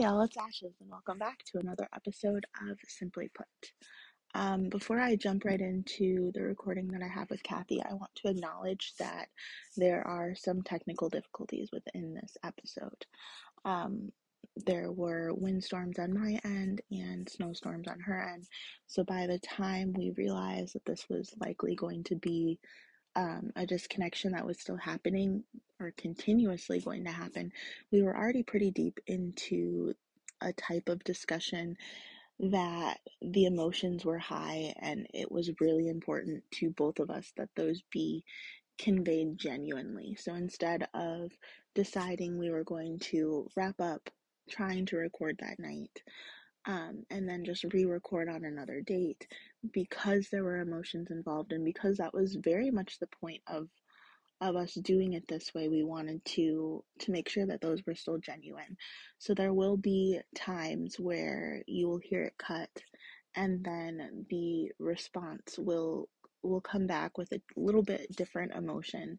y'all, it's Ashes, and welcome back to another episode of Simply Put. Um, before I jump right into the recording that I have with Cathy, I want to acknowledge that there are some technical difficulties within this episode. Um, there were windstorms on my end and snowstorms on her end, so by the time we realized that this was likely going to be um, a disconnection that was still happening or continuously going to happen, we were already pretty deep into a type of discussion that the emotions were high and it was really important to both of us that those be conveyed genuinely. So instead of deciding we were going to wrap up trying to record that night, um, and then just re-record on another date because there were emotions involved and because that was very much the point of of us doing it this way we wanted to to make sure that those were still genuine. So there will be times where you will hear it cut and then the response will will come back with a little bit different emotion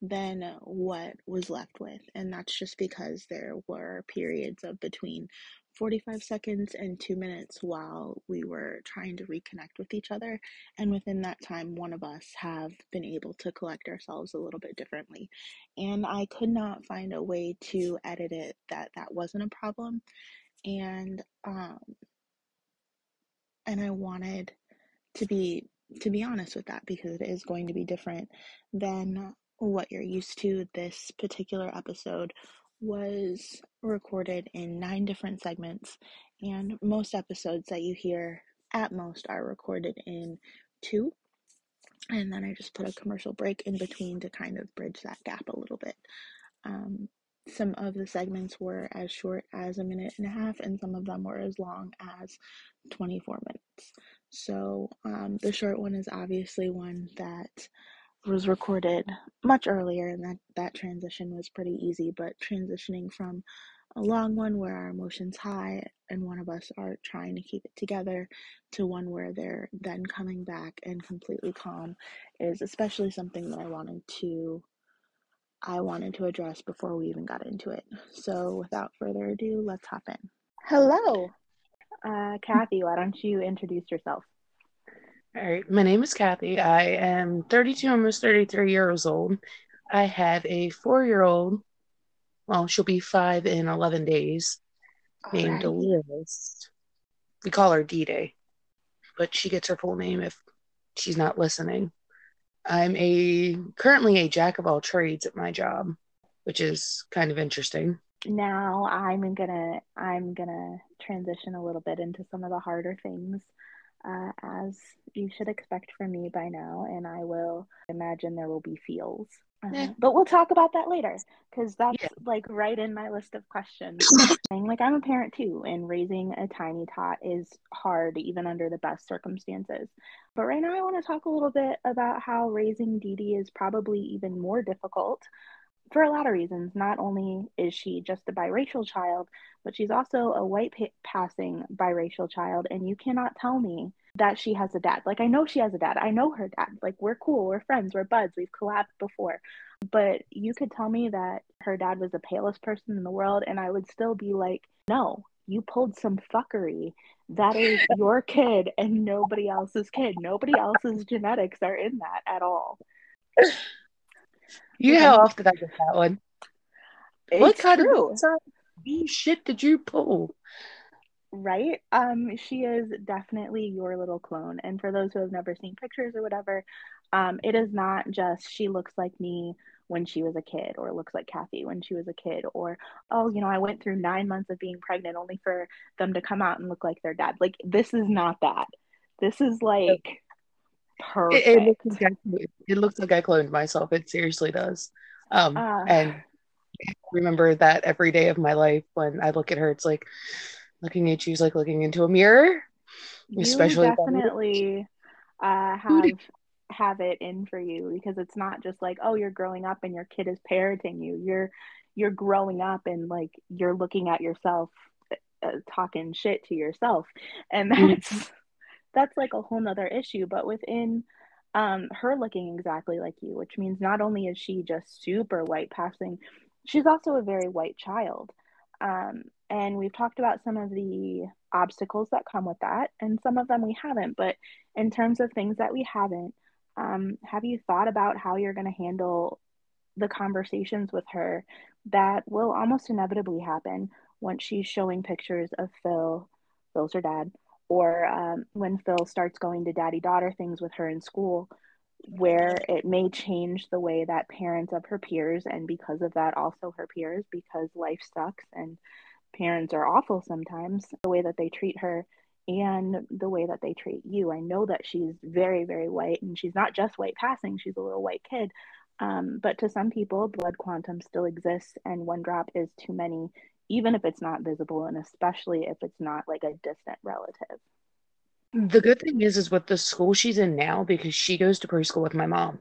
than what was left with. And that's just because there were periods of between 45 seconds and two minutes while we were trying to reconnect with each other. And within that time, one of us have been able to collect ourselves a little bit differently. And I could not find a way to edit it that that wasn't a problem. And, um, and I wanted to be to be honest with that because it is going to be different than what you're used to this particular episode was recorded in nine different segments, and most episodes that you hear at most are recorded in two. And then I just put a commercial break in between to kind of bridge that gap a little bit. Um, some of the segments were as short as a minute and a half, and some of them were as long as 24 minutes. So, um, the short one is obviously one that was recorded much earlier and that that transition was pretty easy but transitioning from a long one where our emotions high and one of us are trying to keep it together to one where they're then coming back and completely calm is especially something that I wanted to I wanted to address before we even got into it. So without further ado, let's hop in. Hello. Uh, Cathy, why don't you introduce yourself? All right, my name is Cathy. I am 32, almost 33 years old. I have a four year old, well, she'll be five in 11 days, All named right. We call her Dee Dee, but she gets her full name if she's not listening. I'm a currently a jack of all trades at my job, which is kind of interesting. Now I'm gonna I'm gonna transition a little bit into some of the harder things uh, as you should expect from me by now, and I will imagine there will be feels. Uh, yeah. But we'll talk about that later because that's yeah. like right in my list of questions. like I'm a parent too, and raising a tiny tot is hard even under the best circumstances. But right now, I want to talk a little bit about how raising Dee Dee is probably even more difficult for a lot of reasons. Not only is she just a biracial child, but she's also a white pa- passing biracial child. And you cannot tell me that she has a dad. Like, I know she has a dad. I know her dad. Like, we're cool. We're friends. We're buds. We've collabed before. But you could tell me that her dad was the palest person in the world, and I would still be like, no, you pulled some fuckery. That is your kid and nobody else's kid. Nobody else's genetics are in that at all. You how often I get that one? It's what kind true. of shit did you pull? Right? Um, she is definitely your little clone. And for those who have never seen pictures or whatever, um, it is not just she looks like me when she was a kid or looks like Cathy when she was a kid or oh you know I went through 9 months of being pregnant only for them to come out and look like their dad like this is not that this is like Perfect. It, it, looks like I, it looks like I cloned myself. It seriously does. Um, uh, and I remember that every day of my life when I look at her, it's like looking at you is like looking into a mirror. Especially definitely uh, have have it in for you because it's not just like oh you're growing up and your kid is parenting you. You're you're growing up and like you're looking at yourself uh, talking shit to yourself and mm. that's that's like a whole nother issue. But within um, her looking exactly like you, which means not only is she just super white passing, she's also a very white child. Um, and we've talked about some of the obstacles that come with that, and some of them we haven't. But in terms of things that we haven't, um, have you thought about how you're going to handle the conversations with her that will almost inevitably happen once she's showing pictures of Phil, Phil's her dad, or um, when Phil starts going to daddy daughter things with her in school, where it may change the way that parents of her peers, and because of that, also her peers, because life sucks and parents are awful sometimes, the way that they treat her and the way that they treat you. I know that she's very, very white, and she's not just white passing, she's a little white kid. Um, but to some people, blood quantum still exists, and one drop is too many, even if it's not visible, and especially if it's not like a distant relative. The good thing is, is with the school she's in now, because she goes to preschool with my mom,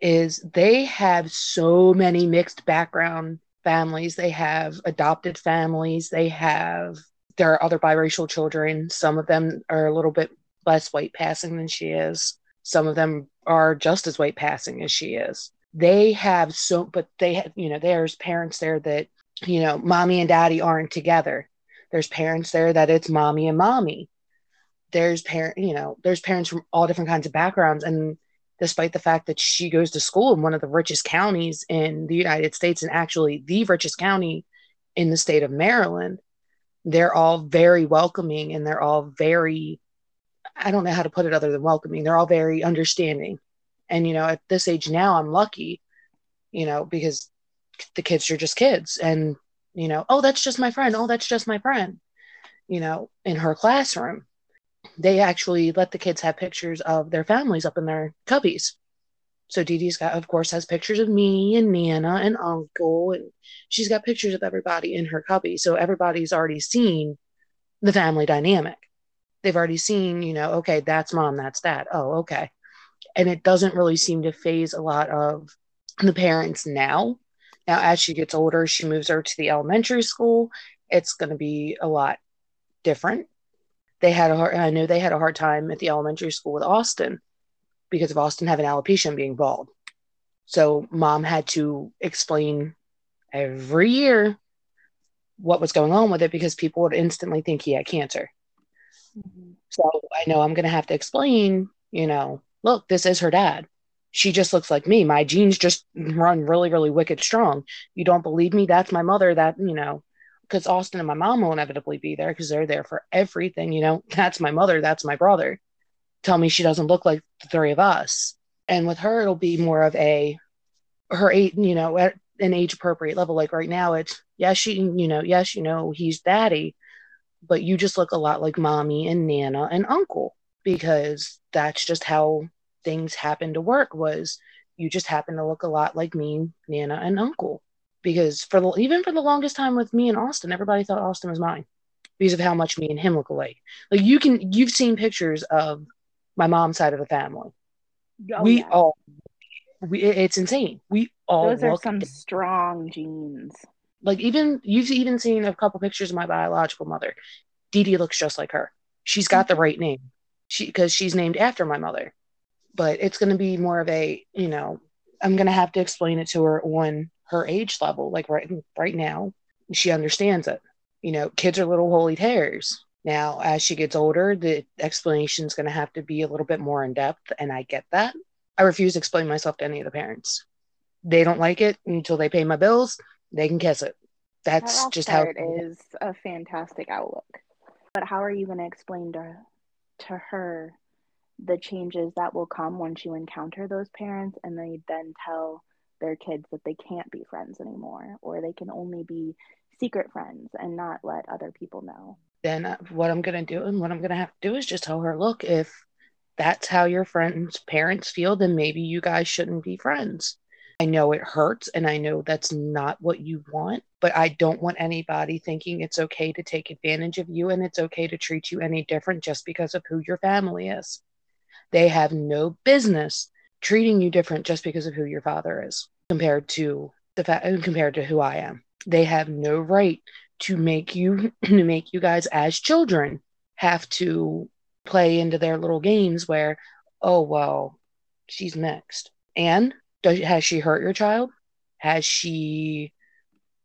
is they have so many mixed background families. They have adopted families. They have there are other biracial children. Some of them are a little bit less white passing than she is. Some of them are just as white passing as she is. They have so, but they have, you know, there's parents there that, you know, mommy and daddy aren't together. There's parents there that it's mommy and mommy. There's parent, you know, there's parents from all different kinds of backgrounds. And despite the fact that she goes to school in one of the richest counties in the United States and actually the richest county in the state of Maryland, they're all very welcoming and they're all very I don't know how to put it other than welcoming. They're all very understanding. And, you know, at this age now, I'm lucky, you know, because the kids are just kids. And, you know, oh, that's just my friend. Oh, that's just my friend. You know, in her classroom, they actually let the kids have pictures of their families up in their cubbies. So Dee Dee's got, of course, has pictures of me and Nana and Uncle, and she's got pictures of everybody in her cubby. So everybody's already seen the family dynamic they've already seen, you know, okay, that's mom, that's dad. Oh, okay. And it doesn't really seem to phase a lot of the parents now. Now, as she gets older, she moves her to the elementary school. It's going to be a lot different. They had a hard, I know they had a hard time at the elementary school with Austin because of Austin having alopecia and being bald. So mom had to explain every year what was going on with it because people would instantly think he had cancer. Mm-hmm. So I know I'm going to have to explain, you know, look, this is her dad. She just looks like me. My genes just run really, really wicked strong. You don't believe me? That's my mother. That, you know, because Austin and my mom will inevitably be there because they're there for everything. You know, that's my mother. That's my brother. Tell me she doesn't look like the three of us. And with her, it'll be more of a, her eight, you know, at an age appropriate level. Like right now, it's, yes, she, you know, yes, you know, he's daddy but you just look a lot like mommy and nana and uncle because that's just how things happen to work was you just happen to look a lot like me nana and uncle because for the even for the longest time with me and austin everybody thought austin was mine because of how much me and him look alike like you can you've seen pictures of my mom's side of the family oh, we yeah. all we, it's insane we all those are some strong genes like even you've even seen a couple pictures of my biological mother. Dee Dee looks just like her. She's got the mm-hmm. right name. She because she's named after my mother. But it's going to be more of a, you know, I'm going to have to explain it to her on her age level. Like right right now, she understands it. You know, kids are little holy terrors. Now, as she gets older, the explanation is going to have to be a little bit more in depth, and I get that. I refuse to explain myself to any of the parents. They don't like it until they pay my bills they can kiss it. That's that just how it is a fantastic outlook. But how are you going to explain to to her the changes that will come once you encounter those parents and they then tell their kids that they can't be friends anymore or they can only be secret friends and not let other people know? Then uh, what I'm going to do and what I'm going to have to do is just tell her, look, if that's how your friends' parents feel, then maybe you guys shouldn't be friends. I know it hurts and I know that's not what you want, but I don't want anybody thinking it's okay to take advantage of you and it's okay to treat you any different just because of who your family is. They have no business treating you different just because of who your father is compared to the fa- uh, compared to who I am. They have no right to make you to make you guys as children have to play into their little games where oh well she's mixed and does, has she hurt your child? Has she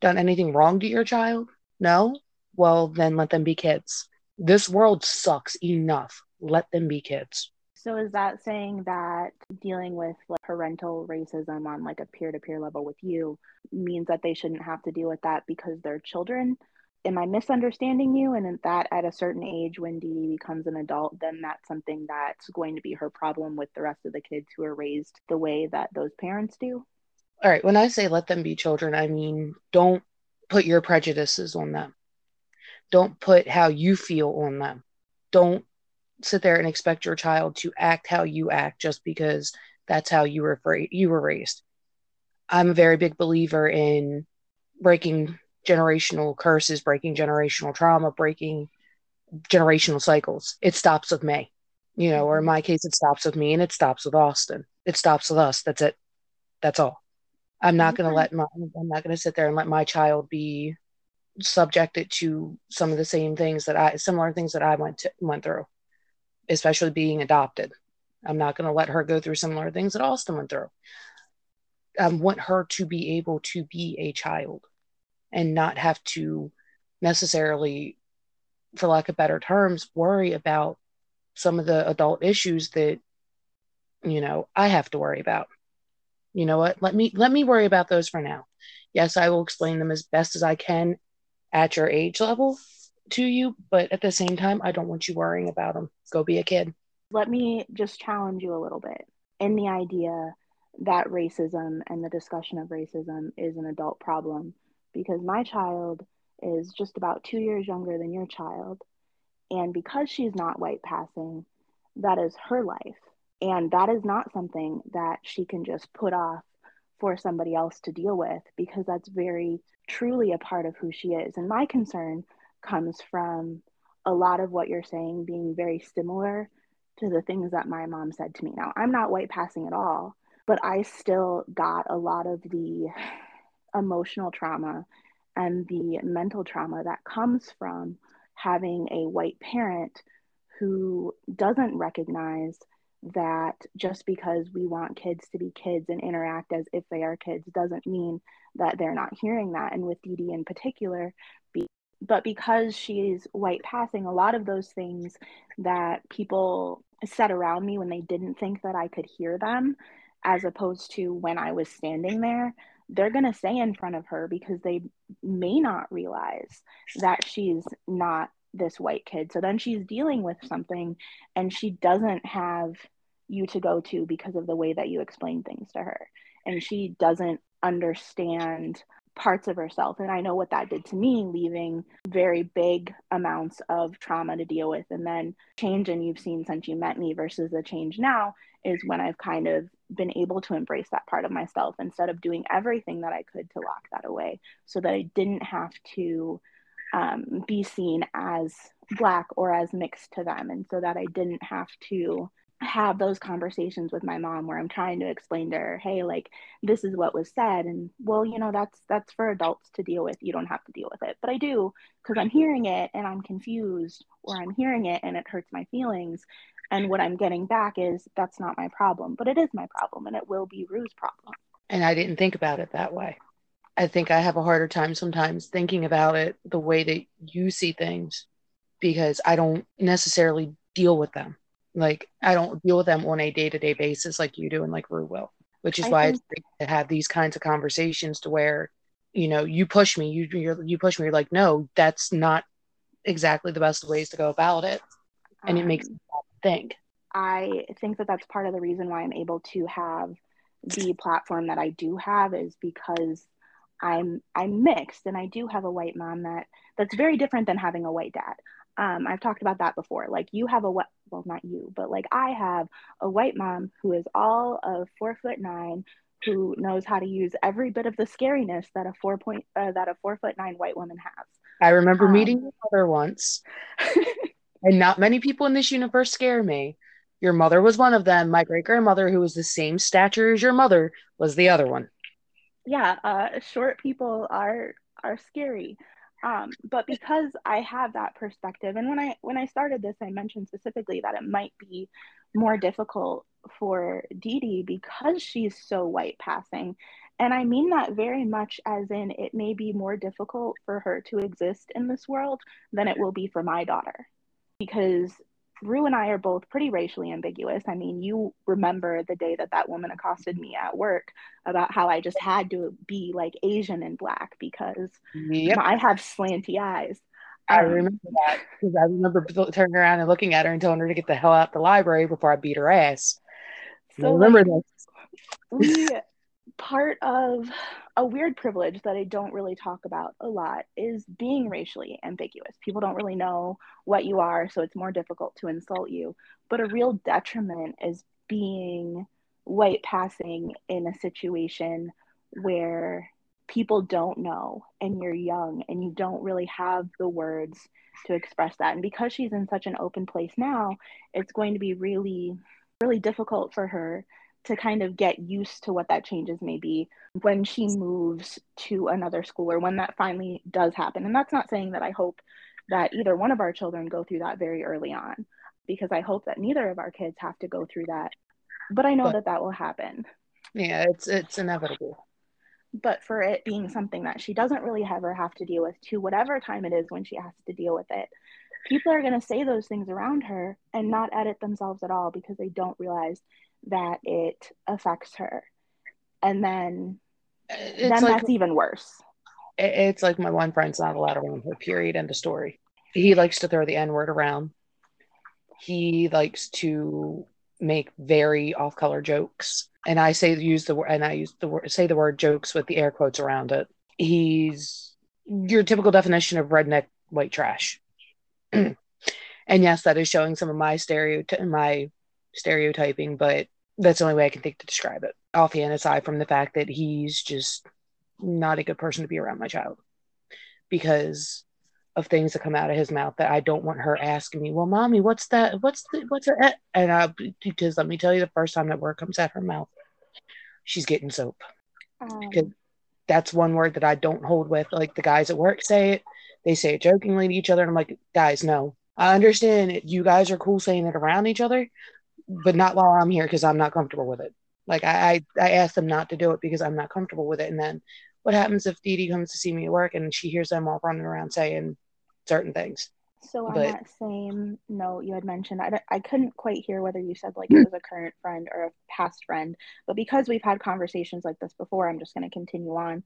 done anything wrong to your child? No? Well, then let them be kids. This world sucks enough. Let them be kids. So is that saying that dealing with like parental racism on like a peer-to-peer level with you means that they shouldn't have to deal with that because they're children? Am I misunderstanding you? And that at a certain age, when Dee becomes an adult, then that's something that's going to be her problem with the rest of the kids who are raised the way that those parents do? All right. When I say let them be children, I mean don't put your prejudices on them. Don't put how you feel on them. Don't sit there and expect your child to act how you act just because that's how you were you were raised. I'm a very big believer in breaking generational curses, breaking generational trauma, breaking generational cycles. It stops with me, you know, or in my case, it stops with me and it stops with Austin. It stops with us. That's it. That's all. I'm not going to let my, I'm not going to sit there and let my child be subjected to some of the same things that I, similar things that I went to, went through especially being adopted. I'm not going to let her go through similar things that Austin went through. I want her to be able to be a child and not have to necessarily, for lack of better terms, worry about some of the adult issues that, you know, I have to worry about. You know what? Let me let me worry about those for now. Yes, I will explain them as best as I can at your age level, to you, but at the same time, I don't want you worrying about them. Go be a kid. Let me just challenge you a little bit in the idea that racism and the discussion of racism is an adult problem because my child is just about two years younger than your child. And because she's not white passing, that is her life. And that is not something that she can just put off for somebody else to deal with because that's very truly a part of who she is. And my concern comes from a lot of what you're saying being very similar to the things that my mom said to me. Now, I'm not white passing at all, but I still got a lot of the emotional trauma and the mental trauma that comes from having a white parent who doesn't recognize that just because we want kids to be kids and interact as if they are kids doesn't mean that they're not hearing that. And with Dee Dee in particular, but because she's white passing, a lot of those things that people said around me when they didn't think that I could hear them, as opposed to when I was standing there, they're going to say in front of her because they may not realize that she's not this white kid. So then she's dealing with something and she doesn't have you to go to because of the way that you explain things to her. And she doesn't understand parts of herself. And I know what that did to me, leaving very big amounts of trauma to deal with. And then change, and you've seen since you met me versus the change now, is when I've kind of been able to embrace that part of myself instead of doing everything that I could to lock that away so that I didn't have to um, be seen as Black or as mixed to them. And so that I didn't have to have those conversations with my mom where I'm trying to explain to her, hey, like this is what was said and well, you know, that's that's for adults to deal with. You don't have to deal with it. But I do because I'm hearing it and I'm confused or I'm hearing it and it hurts my feelings. And what I'm getting back is that's not my problem, but it is my problem and it will be Rue's problem. And I didn't think about it that way. I think I have a harder time sometimes thinking about it the way that you see things because I don't necessarily deal with them like I don't deal with them on a day to day basis like you do and like Rue will, which is I why think- it's great to have these kinds of conversations to where, you know, you push me, you you're, you push me, you're like, no, that's not exactly the best ways to go about it, and um, it makes me think. I think that that's part of the reason why I'm able to have the platform that I do have is because I'm I'm mixed and I do have a white mom that that's very different than having a white dad. Um, I've talked about that before. Like you have a what? Well, not you, but like I have a white mom who is all of four foot nine, who knows how to use every bit of the scariness that a four point uh, that a four foot nine white woman has. I remember um, meeting your mother once, and not many people in this universe scare me. Your mother was one of them. My great grandmother, who was the same stature as your mother, was the other one. Yeah, uh, short people are are scary um, but because i have that perspective and when i when i started this i mentioned specifically that it might be more difficult for Dee Dee because she's so white passing And I mean that very much as in it may be more difficult for her to exist in this world than it will be for my daughter. Because Rue and I are both pretty racially ambiguous. I mean, you remember the day that that woman accosted me at work about how I just had to be like Asian and black because yep. I have slanty eyes. I um, remember that because I remember turning around and looking at her and telling her to get the hell out of the library before I beat her ass. So I remember like, part of a weird privilege that I don't really talk about a lot is being racially ambiguous. People don't really know what you are, so it's more difficult to insult you. But a real detriment is being white passing in a situation where people don't know and you're young and you don't really have the words to express that. And because she's in such an open place now, it's going to be really, really difficult for her to kind of get used to what that changes may be when she moves to another school or when that finally does happen. And that's not saying that I hope that either one of our children go through that very early on, because I hope that neither of our kids have to go through that. But I know but, that that will happen. Yeah, it's it's inevitable. But for it being something that she doesn't really ever have to deal with to whatever time it is when she has to deal with it, people are going to say those things around her and not edit themselves at all because they don't realize that it affects her. And then it's then like, that's even worse. It's like my one friend's not allowed around her period end of story. He likes to throw the n-word around. He likes to make very off-color jokes. And i say use the word and i use the word say the word jokes with the air quotes around it. He's your typical definition of redneck white trash. And yes that is showing some of my stereotype my stereotyping, but that's the only way I can think to describe it. Offhand, aside from the fact that he's just not a good person to be around my child because of things that come out of his mouth that I don't want her asking me, well, mommy, what's that? What's the, what's it? And I, because let me tell you, the first time that word comes out of her mouth, she's getting soap. Um, because that's one word that I don't hold with. Like the guys at work say it, they say it jokingly to each other. And I'm like, guys, no, I understand it. You guys are cool saying it around each other, but not while I'm here because I'm not comfortable with it. Like I, I, I asked them not to do it because I'm not comfortable with it. And then what happens if Dee Dee comes to see me at work and she hears them all running around saying certain things? So on but, that same note, you had mentioned I, I couldn't quite hear whether you said like it was a current friend or a past friend, but because we've had conversations like this before, I'm just going to continue on.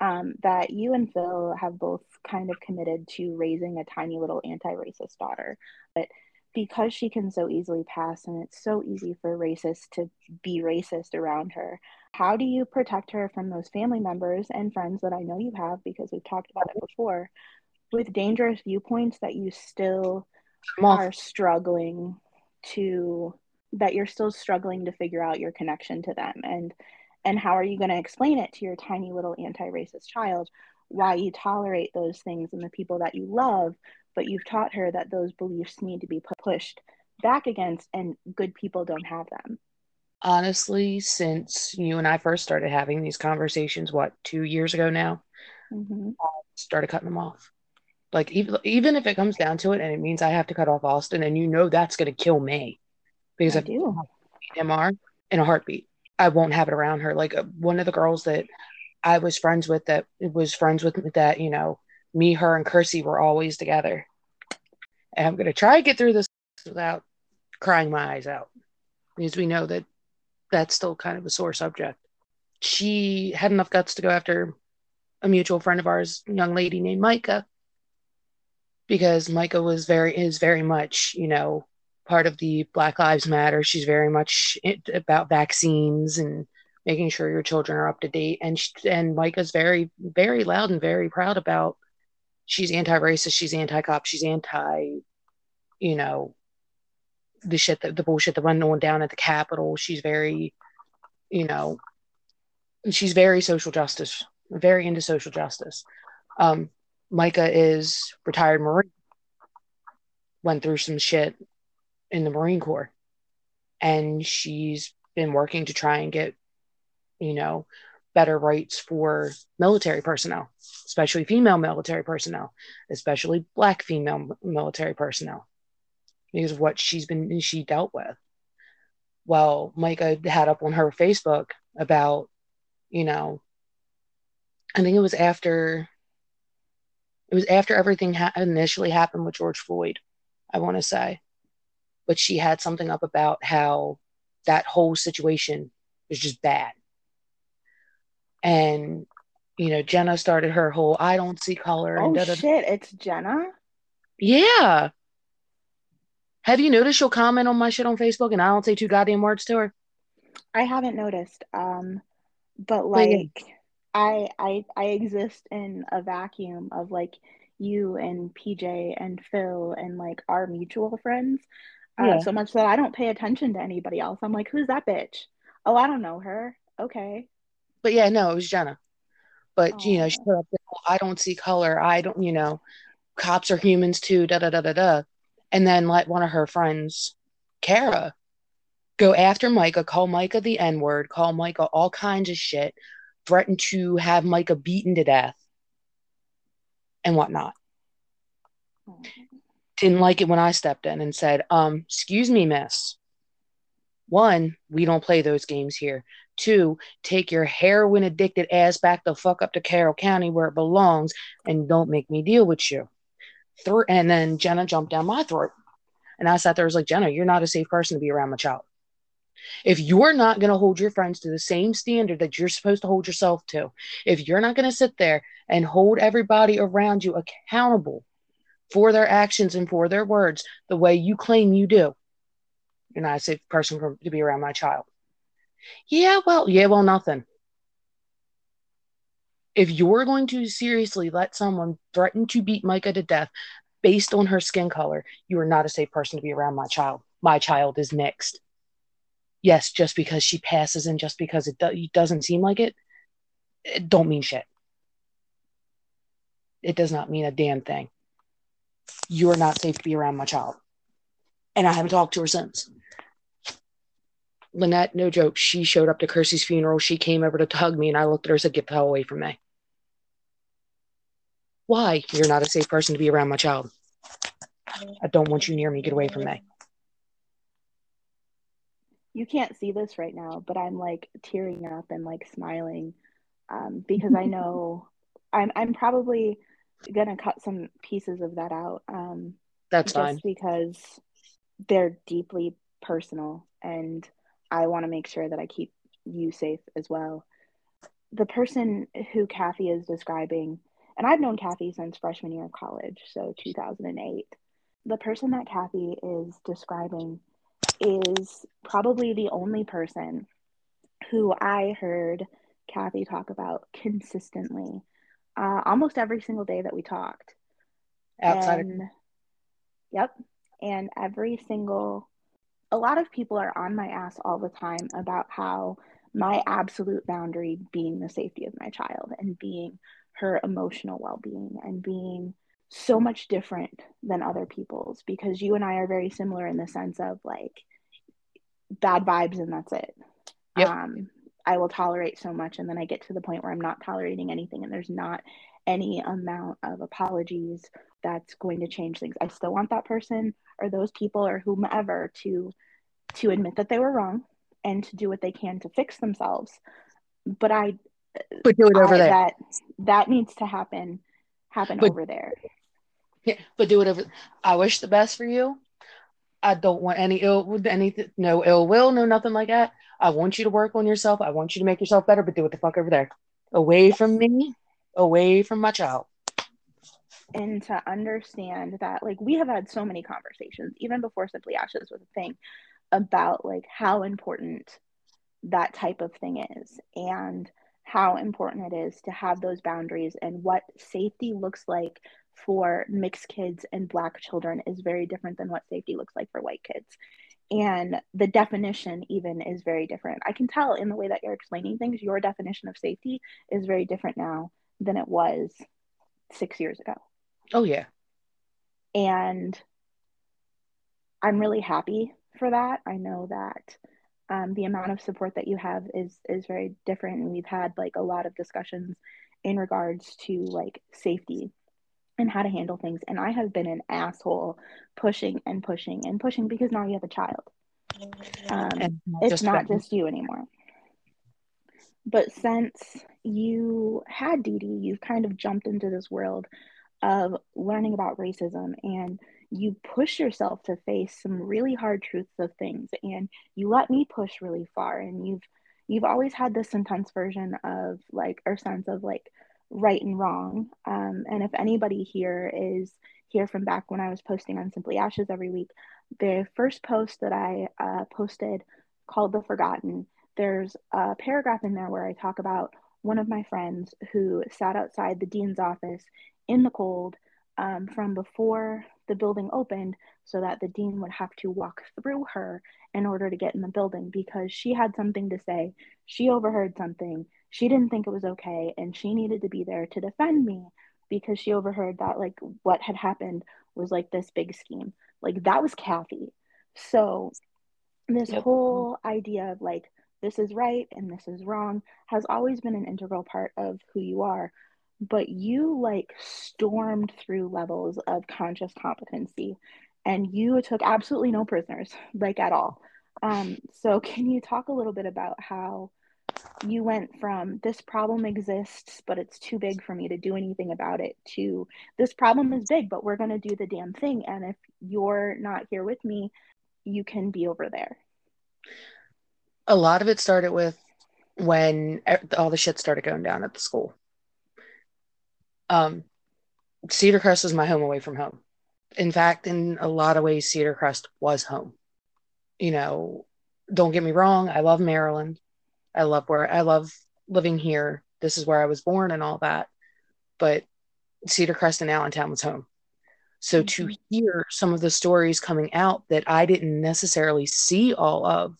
Um, that you and Phil have both kind of committed to raising a tiny little anti-racist daughter, but because she can so easily pass and it's so easy for racists to be racist around her how do you protect her from those family members and friends that i know you have because we've talked about it before with dangerous viewpoints that you still are struggling to that you're still struggling to figure out your connection to them? And and how are you going to explain it to your tiny little anti-racist child? Why you tolerate those things in the people that you love but you've taught her that those beliefs need to be pushed back against and good people don't have them. Honestly since you and i first started having these conversations what two years ago now? Mm-hmm. i started cutting them off. Like even, even if it comes down to it and it means i have to cut off austin and you know that's going to kill me because I do. Mr in a heartbeat i won't have it around her. Like uh, one of the girls that i was friends with that was friends with that you know me, her, and Kersey were always together. And I'm going to try to get through this without crying my eyes out because we know that that's still kind of a sore subject. She had enough guts to go after a mutual friend of ours, young lady named Micah, because Micah was very is very much, you know, part of the Black Lives Matter. She's very much about vaccines and making sure your children are up to date. And she, and Micah's very very loud and very proud about she's anti-racist, she's anti-cop, she's anti, you know, the shit that the bullshit that went on down at the Capitol. She's very, you know, she's very social justice, very into social justice. Um, Micah is retired Marine, went through some shit in the Marine Corps, and she's been working to try and get, you know, better rights for military personnel, especially female military personnel, especially black female military personnel, because of what she's been she dealt with. Well, Micah had up on her Facebook about, you know, I think it was after it was after everything ha- initially happened with George Floyd, I want to say. But she had something up about how that whole situation was just bad. And, you know, Jenna started her whole I don't see color. Oh da-da-da. shit, it's Jenna. Yeah. Have you noticed she'll comment on my shit on Facebook and I don't say two goddamn words to her? I haven't noticed. Um, but like I I I exist in a vacuum of like you and PJ and Phil and like our mutual friends. Uh, Yeah. so much that I don't pay attention to anybody else. I'm like, who's that bitch? Oh, I don't know her. Okay. But yeah, no, it was Jenna. But you know, she put up I don't see color. I don't, you know, cops are humans too, da da da da da. And then let one of her friends, Kara, go after Micah, call Micah the N word, call Micah all kinds of shit, threaten to have Micah beaten to death and whatnot. Didn't like it when I stepped in and said, um, excuse me, miss. One, we don't play those games here. Two, take your heroin addicted ass back the fuck up to Carroll County where it belongs and don't make me deal with you. Three, and then Jenna jumped down my throat. And I sat there, I was like, Jenna, you're not a safe person to be around my child. If you're not going to hold your friends to the same standard that you're supposed to hold yourself to, if you're not going to sit there and hold everybody around you accountable for their actions and for their words the way you claim you do, you're not a safe person to be around my child. Yeah, well, yeah, well, nothing. If you're going to seriously let someone threaten to beat Micah to death based on her skin color, you are not a safe person to be around my child. My child is mixed. Yes, just because she passes and just because it, do- it doesn't seem like it, it don't mean shit. It does not mean a damn thing. You are not safe to be around my child. And I haven't talked to her since. Lynette, no joke, she showed up to Kirsty's funeral. She came over to hug me, and I looked at her and said, Get the hell away from me. Why? You're not a safe person to be around my child. I don't want you near me. Get away from me. You can't see this right now, but I'm like tearing up and like smiling um, because I know I'm I'm probably gonna cut some pieces of that out um, That's fine. because they're deeply personal and I want to make sure that I keep you safe as well. The person who Cathy is describing, and I've known Cathy since freshman year of college, so 2008. The person that Cathy is describing is probably the only person who I heard Cathy talk about consistently, uh, almost every single day that we talked. Outside of and yep, and every single a lot of people are on my ass all the time about how my absolute boundary being the safety of my child and being her emotional well-being and being so much different than other people's because you and I are very similar in the sense of like bad vibes and that's it. Yep. Um, I will tolerate so much and then I get to the point where I'm not tolerating anything and there's not any amount of apologies that's going to change things. I still want that person or those people or whomever to to admit that they were wrong and to do what they can to fix themselves. But I, but do it over I there. that that needs to happen happen But- over there. Yeah, but do it over. I wish the best for you. I don't want any ill, anything, no ill will, no nothing like that. I want you to work on yourself. I want you to make yourself better, but do it the fuck over there, away from me, away from my child. And to understand that like we have had so many conversations even before simply ashes was a thing about like how important that type of thing is and how important it is to have those boundaries and what safety looks like for mixed kids and black children is very different than what safety looks like for white kids. And the definition even is very different. I can tell in the way that you're explaining things your definition of safety is very different now than it was six years ago Oh yeah, and I'm really happy for that. I know that um, the amount of support that you have is is very different, and we've had like a lot of discussions in regards to like safety and how to handle things. And I have been an asshole pushing and pushing and pushing because now you have a child. Um, it's not just you anymore. but since you had Dee Dee, you've kind of jumped into this world of learning about racism and you push yourself to face some really hard truths of things and you let me push really far and you've you've always had this intense version of like or sense of like right and wrong. Um, and if anybody here is here from back when i was posting on simply ashes every week the first post that i uh, posted called the forgotten there's a paragraph in there where i talk about one of my friends who sat outside the dean's office in the cold um, from before the building opened so that the dean would have to walk through her in order to get in the building because she had something to say. She overheard something. She didn't think it was okay and she needed to be there to defend me because she overheard that like what had happened was like this big scheme. Like that was Cathy. So this yep. whole idea of like this is right and this is wrong has always been an integral part of who you are but you like stormed through levels of conscious competency and you took absolutely no prisoners like at all. Um, so can you talk a little bit about how you went from this problem exists but it's too big for me to do anything about it to this problem is big but we're going to do the damn thing and if you're not here with me you can be over there. A lot of it started with when all the shit started going down at the school um, Cedar Crest is my home away from home. In fact, in a lot of ways, Cedar Crest was home. You know, don't get me wrong, I love Maryland. I love where I love living here. This is where I was born and all that. But Cedar Crest and Allentown was home. So mm-hmm. to hear some of the stories coming out that I didn't necessarily see all of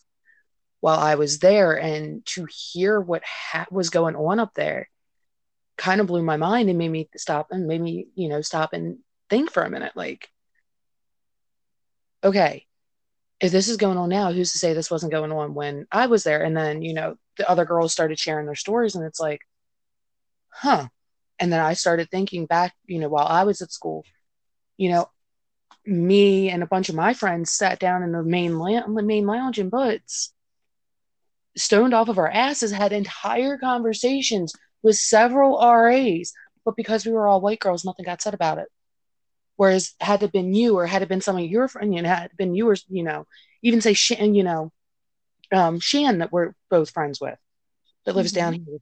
while I was there and to hear what ha- was going on up there kind of blew my mind and made me stop and made me, you know, stop and think for a minute like, okay, if this is going on now, who's to say this wasn't going on when I was there? And then, you know, the other girls started sharing their stories and it's like, huh. And then I started thinking back, you know, while I was at school, you know, me and a bunch of my friends sat down in the main, la- main lounge in Butz, stoned off of our asses, had entire conversations with several RAs, but because we were all white girls, nothing got said about it. Whereas had it been you or had it been some of your friends, you know, had it been you or, you know, even say, Shan, you know, um, Shan that we're both friends with that lives mm-hmm. down here,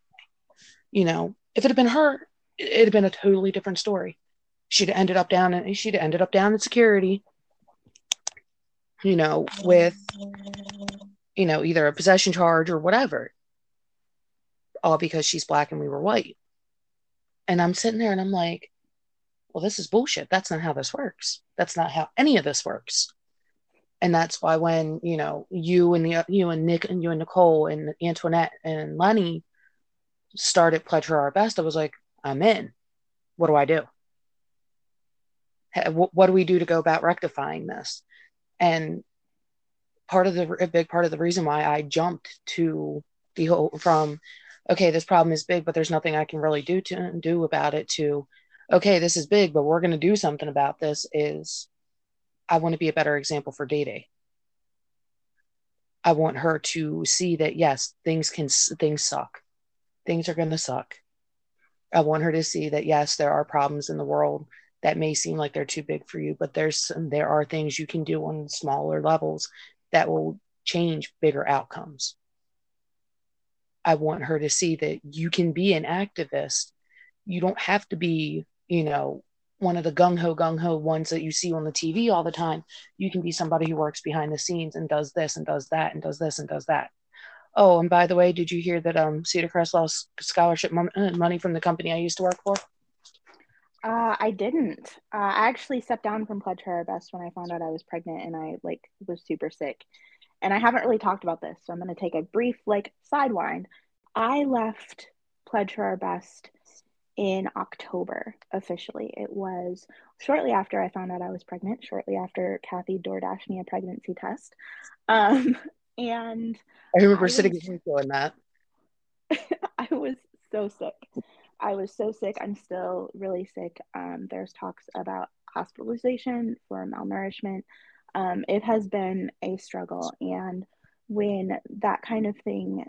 you know, if it had been her, it'd have been a totally different story. She'd have ended up down and she'd have ended up down in security, you know, with, you know, either a possession charge or whatever all because she's black and we were white. And I'm sitting there and I'm like, well, this is bullshit. That's not how this works. That's not how any of this works. And that's why when, you know, you and the you and Nick and you and Nicole and Antoinette and Lenny started Pledge for Our Best, I was like, I'm in. What do I do? What do we do to go about rectifying this? And part of the a big part of the reason why I jumped to the whole from okay, this problem is big, but there's nothing I can really do to do about it. To okay, this is big, but we're going to do something about this. Is I want to be a better example for Dee Dee. I want her to see that yes, things can things suck, things are going to suck. I want her to see that yes, there are problems in the world that may seem like they're too big for you, but there's there are things you can do on smaller levels that will change bigger outcomes. I want her to see that you can be an activist. You don't have to be, you know, one of the gung ho gung ho ones that you see on the TV all the time. You can be somebody who works behind the scenes and does this and does that and does this and does that. Oh, and by the way, did you hear that um, Cedar Crest lost scholarship uh, money from the company I used to work for? Uh, I didn't. Uh, I actually stepped down from Pledge Our Best when I found out I was pregnant and I like was super sick and I haven't really talked about this, so I'm going to take a brief like sidewind. I left Pledge for Our Best in October officially. It was shortly after I found out I was pregnant, shortly after Cathy DoorDashed me a pregnancy test. Um, and I remember I sitting was, doing that. I was so sick. I was so sick. I'm still really sick. Um, there's talks about hospitalization for malnourishment um, it has been a struggle. And when that kind of thing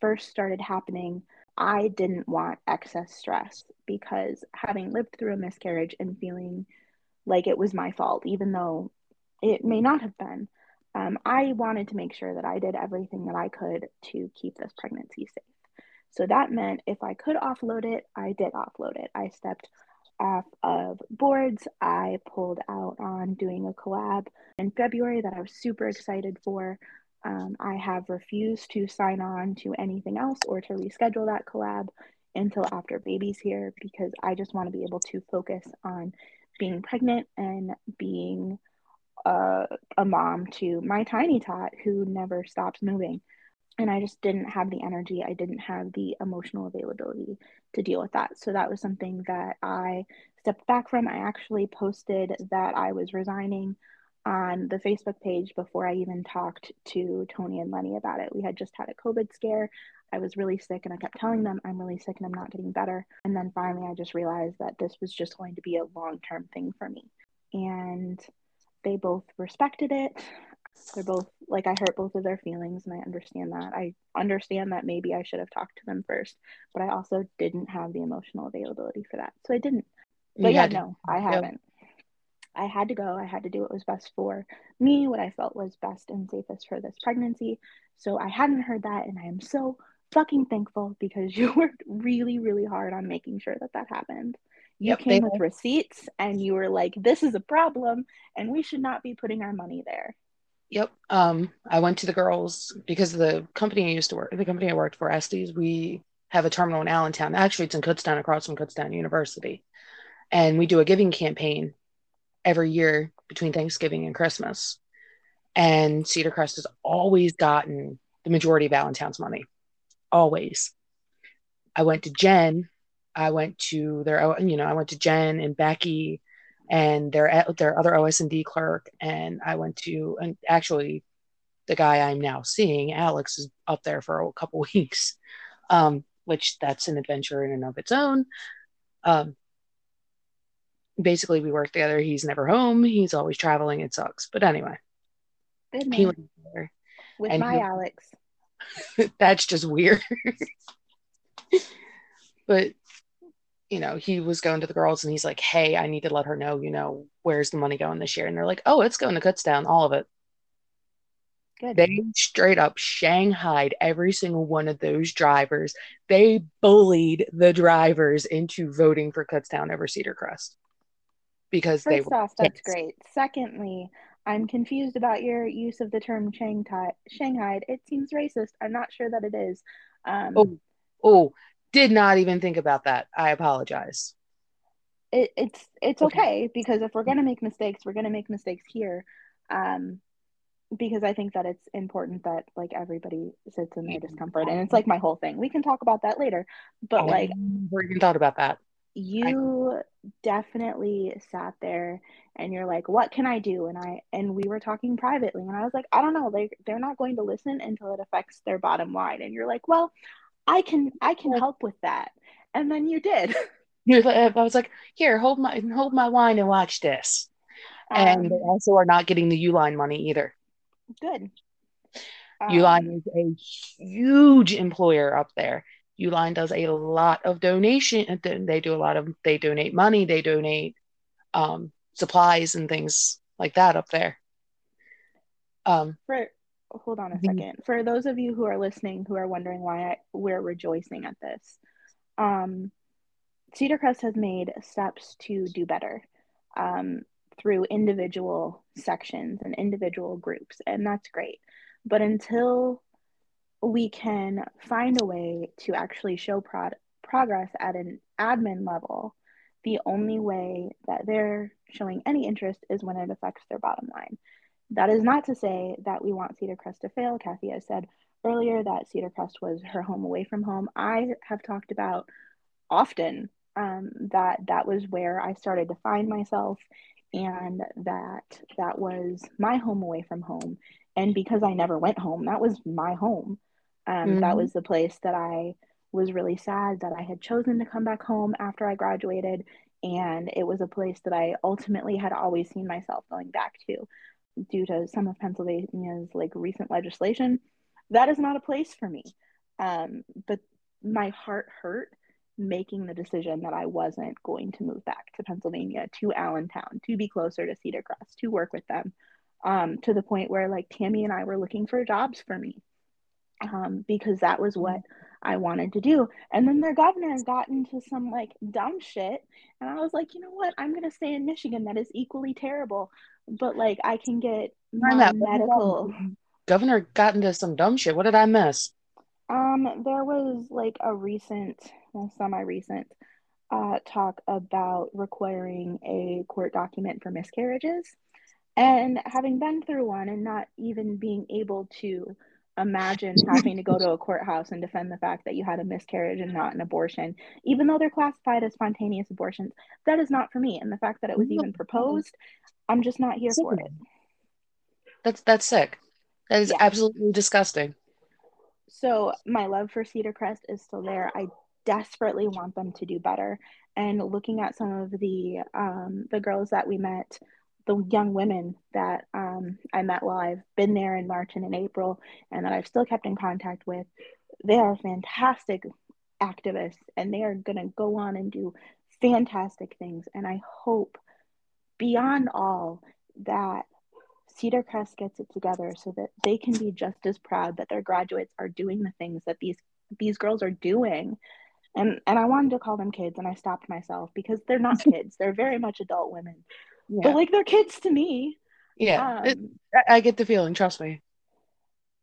first started happening, I didn't want excess stress because having lived through a miscarriage and feeling like it was my fault, even though it may not have been, um, I wanted to make sure that I did everything that I could to keep this pregnancy safe. So that meant if I could offload it, I did offload it. I stepped off of boards. I pulled out on doing a collab in February that I was super excited for. Um, I have refused to sign on to anything else or to reschedule that collab until after baby's here because I just want to be able to focus on being pregnant and being a mom to my tiny tot who never stops moving. And I just didn't have the energy, I didn't have the emotional availability to deal with that. So that was something that I stepped back from. I actually posted that I was resigning on the Facebook page before I even talked to Tony and Lenny about it. We had just had a COVID scare. I was really sick and I kept telling them I'm really sick and I'm not getting better. And then finally, I just realized that this was just going to be a long term thing for me. And they both respected it. They're both like, I hurt both of their feelings and I understand that. I understand that maybe I should have talked to them first, but I also didn't have the emotional availability for that. So I didn't. But you yeah, no, I haven't. I had to go. I had to do what was best for me, what I felt was best and safest for this pregnancy. So I hadn't heard that, and I am so fucking thankful because you worked really, really hard on making sure that that happened. You yep, came with receipts and you were like, this is a problem, and we should not be putting our money there. Yep. Um, I went to the girls because the company I used to work, the company I worked for, Estes, we have a terminal in Allentown. Actually, it's in Kutztown across from Kutztown University. And we do a giving campaign every year between Thanksgiving and Christmas. And Cedar Crest has always gotten the majority of Allentown's money. Always. I went to Jen. I went to their, you know, I went to Jen and Becky and their their other OS&D clerk, and I went to, and actually, the guy I'm now seeing, Alex, is up there for a couple weeks, um, which that's an adventure in and of its own. Um, basically we work together. He's never home. He's always traveling. It sucks. But anyway, he went there. With my he, Alex. that's just weird. but you know, he was going to the girls and he's like, Hey, I need to let her know, you know, where's the money going this year? And they're like, Oh, it's going to Kutztown, all of it. Good. They straight up shanghaied every single one of those drivers. They bullied the drivers into voting for Kutztown over Cedar Crest because First they were off, that's great. Secondly, I'm confused about your use of the term Shanghai. Shanghai. It seems racist. I'm not sure that it is. Um, oh, oh, did not even think about that. I apologize. It, it's it's okay. okay because if we're gonna make mistakes, we're gonna make mistakes here. Um, because I think that it's important that like everybody sits in their discomfort, and it's like my whole thing. We can talk about that later, but I like never even thought about that you I... definitely sat there and you're like what can i do and i and we were talking privately and i was like i don't know they they're not going to listen until it affects their bottom line and you're like well i can i can help with that. And then you did. I was like here hold my hold my wine and watch this. Um, and they also are not getting the uline money either. Good. Uline um, is a huge employer up there. Uline does a lot of donation. They do a lot of they donate money, they donate um, supplies and things like that up there. Um, For hold on a second. For those of you who are listening who are wondering why I, we're rejoicing at this, um, Cedar Crest has made steps to do better um, through individual sections and individual groups, and that's great. But until we can find a way to actually show prod- progress at an admin level, the only way that they're showing any interest is when it affects their bottom line. That is not to say that we want Cedar Crest to fail. Cathy has said earlier that Cedar Crest was her home away from home. I have talked about often um, that that was where I started to find myself and that that was my home away from home. And because I never went home, that was my home. Um, mm-hmm. That was the place that I was really sad that I had chosen to come back home after I graduated. And it was a place that I ultimately had always seen myself going back to due to some of Pennsylvania's like recent legislation. That is not a place for me. Um, but my heart hurt making the decision that I wasn't going to move back to Pennsylvania, to Allentown, to be closer to Cedar Crest, to work with them, um, to the point where like Tammy and I were looking for jobs for me um, because that was what I wanted to do. And then their governor got into some like dumb shit. And I was like, you know what? I'm going to stay in Michigan. That is equally terrible. But like, I can get medical. Governor got into some dumb shit. What did I miss? Um, there was like a recent, well, semi-recent, uh, talk about requiring a court document for miscarriages, and having been through one and not even being able to imagine having to go to a courthouse and defend the fact that you had a miscarriage and not an abortion, even though they're classified as spontaneous abortions. That is not for me. And the fact that it was even proposed, I'm just not here for it. That's that's sick. That is yeah. absolutely disgusting. So my love for Cedar Crest is still there. I desperately want them to do better. And looking at some of the um, the girls that we met, the young women that um, I met while I've been there in March and in April, and that I've still kept in contact with, they are fantastic activists, and they are going to go on and do fantastic things. And I hope, beyond all, that Cedar Crest gets it together so that they can be just as proud that their graduates are doing the things that these these girls are doing. And and I wanted to call them kids and I stopped myself because they're not kids. They're very much adult women. Yeah. But like they're kids to me. Yeah. Um, it, I get the feeling, trust me.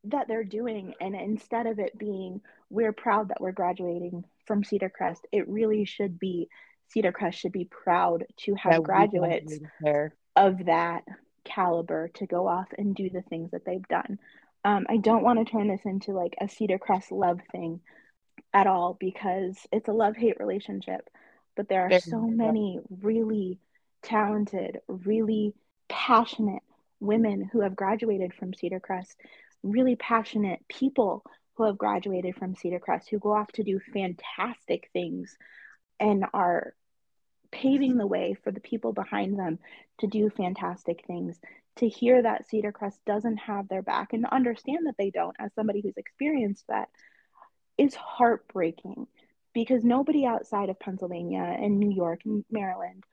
That they're doing and instead of it being we're proud that we're graduating from Cedar Crest, it really should be Cedar Crest should be proud to have that graduates of that caliber to go off and do the things that they've done. Um, I don't want to turn this into like a Cedar Crest love thing at all because it's a love hate relationship. But there are so many really talented, really passionate women who have graduated from Cedar Crest, really passionate people who have graduated from Cedar Crest who go off to do fantastic things and are paving the way for the people behind them to do fantastic things. To hear that Cedar Crest doesn't have their back and understand that they don't, as somebody who's experienced that, is heartbreaking because nobody outside of Pennsylvania and New York and Maryland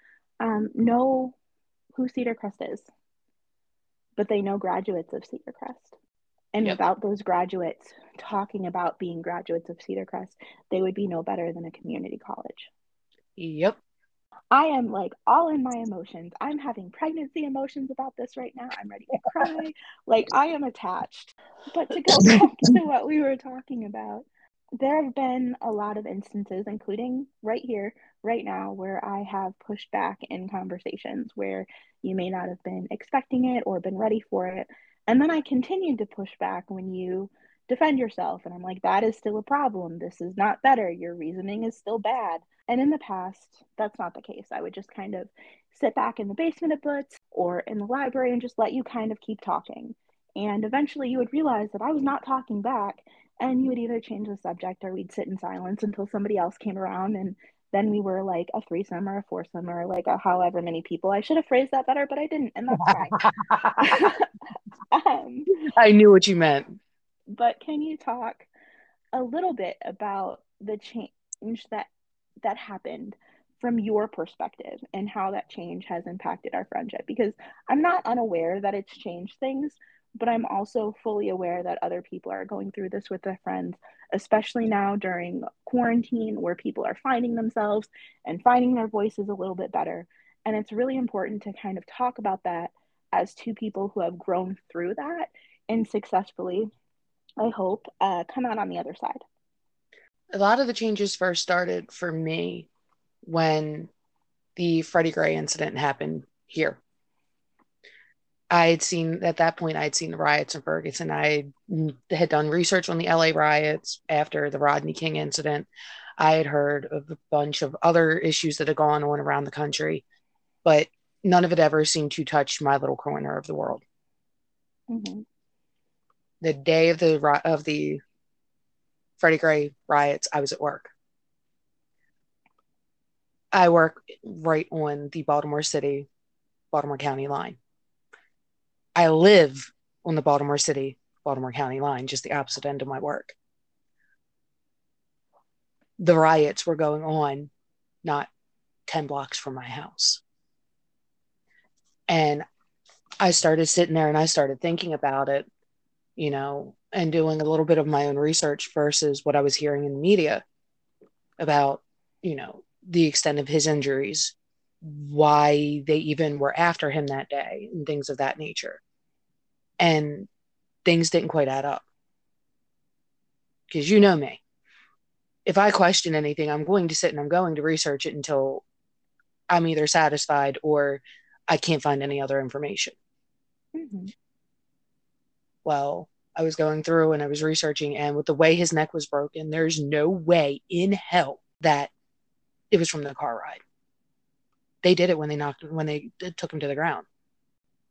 um, know who Cedar Crest is, but they know graduates of Cedar Crest. And yep. without those graduates talking about being graduates of Cedar Crest, they would be no better than a community college. Yep. I am like all in my emotions. I'm having pregnancy emotions about this right now. I'm ready to cry. like I am attached. But to go back to what we were talking about, there have been a lot of instances, including right here, right now, where I have pushed back in conversations where you may not have been expecting it or been ready for it. And then I continued to push back when you defend yourself. And I'm like, that is still a problem. This is not better. Your reasoning is still bad. And in the past, that's not the case. I would just kind of sit back in the basement of Butz or in the library and just let you kind of keep talking. And eventually you would realize that I was not talking back and you would either change the subject or we'd sit in silence until somebody else came around and then we were like a threesome or a foursome or like a however many people. I should have phrased that better, but I didn't, and that's fine. um, I knew what you meant. But can you talk a little bit about the change that that happened from your perspective and how that change has impacted our friendship because I'm not unaware that it's changed things, but I'm also fully aware that other people are going through this with their friends, especially now during quarantine where people are finding themselves and finding their voices a little bit better. And it's really important to kind of talk about that as two people who have grown through that and successfully, I hope, uh, come out on the other side a lot of the changes first started for me when the Freddie Gray incident happened here. I had seen at that point, I had seen the riots in Ferguson. I had done research on the LA riots after the Rodney King incident. I had heard of a bunch of other issues that had gone on around the country, but none of it ever seemed to touch my little corner of the world. Mm-hmm. The day of the of the Freddie Gray riots, I was at work. I work right on the Baltimore City, Baltimore County line. I live on the Baltimore City, Baltimore County line, just the opposite end of my work. the riots were going on not 10 blocks from my house. And I started sitting there and I started thinking about it, you know, and doing a little bit of my own research versus what I was hearing in the media about, you know, the extent of his injuries, why they even were after him that day, and things of that nature. And things didn't quite add up. Because you know me. If I question anything, I'm going to sit and I'm going to research it until I'm either satisfied or I can't find any other information. Mm-hmm. Well, I was going through and I was researching, and with the way his neck was broken, there's no way in hell that it was from the car ride. They did it when they knocked when they took him to the ground.